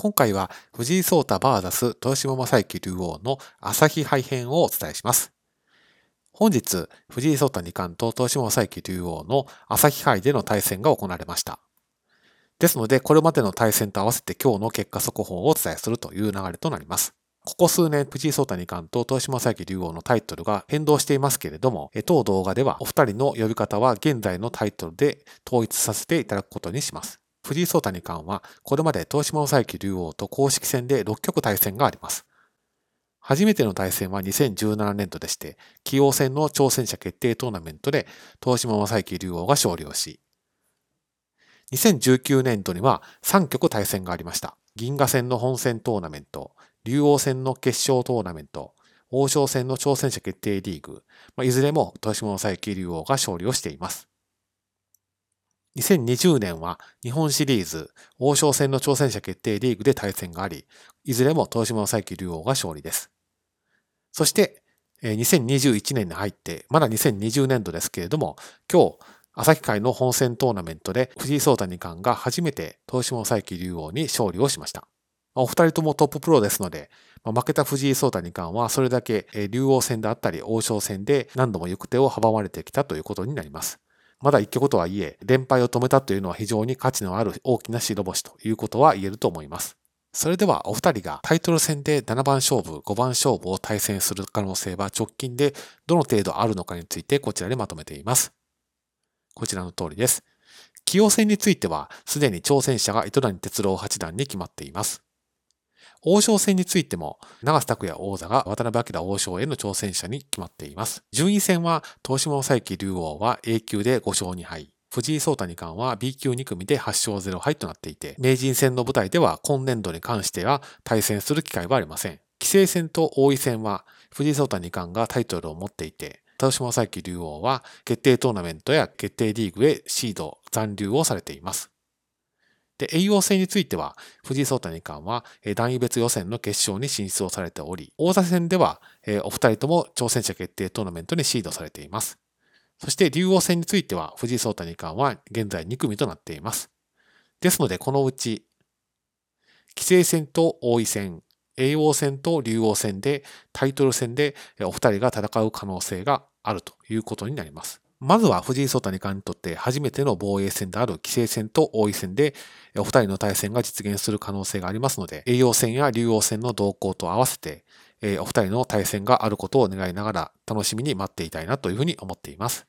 今回は藤井聡太 VS 豊島正幸竜王の朝日杯編をお伝えします。本日、藤井聡太二冠と豊島正幸竜王の朝日杯での対戦が行われました。ですので、これまでの対戦と合わせて今日の結果速報をお伝えするという流れとなります。ここ数年、藤井聡太二冠と豊島正幸竜王のタイトルが変動していますけれども、当動画ではお二人の呼び方は現在のタイトルで統一させていただくことにします。藤井聡太二冠は、これまで東島正幸竜王と公式戦で6局対戦があります。初めての対戦は2017年度でして、棋王戦の挑戦者決定トーナメントで東島正幸竜王が勝利をし、2019年度には3局対戦がありました。銀河戦の本戦トーナメント、竜王戦の決勝トーナメント、王将戦の挑戦者決定リーグま、いずれも東島正幸竜王が勝利をしています。2020年は日本シリーズ王将戦の挑戦者決定リーグで対戦があり、いずれも東島正幸竜王が勝利です。そして、2021年に入って、まだ2020年度ですけれども、今日、朝日会の本戦トーナメントで藤井聡太二冠が初めて東島正幸竜王に勝利をしました。お二人ともトッププロですので、負けた藤井聡太二冠はそれだけ竜王戦であったり王将戦で何度も行く手を阻まれてきたということになります。まだ一局とはいえ、連敗を止めたというのは非常に価値のある大きな白星ということは言えると思います。それではお二人がタイトル戦で7番勝負、5番勝負を対戦する可能性は直近でどの程度あるのかについてこちらでまとめています。こちらの通りです。棋王戦については、すでに挑戦者が糸谷哲郎八段に決まっています。王将戦についても、長瀬拓也王座が渡辺明王将への挑戦者に決まっています。順位戦は、東島正幸竜王は A 級で5勝2敗。藤井聡太二冠は B 級2組で8勝0敗となっていて、名人戦の舞台では今年度に関しては対戦する機会はありません。棋聖戦と王位戦は藤井聡太二冠がタイトルを持っていて、豊島正幸竜王は決定トーナメントや決定リーグへシード残留をされています。で、栄養戦については、藤井聡太二冠は、段位別予選の決勝に進出をされており、王座戦では、お二人とも挑戦者決定トーナメントにシードされています。そして、竜王戦については、藤井聡太二冠は現在2組となっています。ですので、このうち、棋聖戦と王位戦、栄王戦と竜王戦で、タイトル戦でお二人が戦う可能性があるということになります。まずは藤井聡太二冠にとって初めての防衛戦である棋聖戦と王位戦でお二人の対戦が実現する可能性がありますので、栄養戦や竜王戦の動向と合わせて、お二人の対戦があることを願いながら楽しみに待っていたいなというふうに思っています。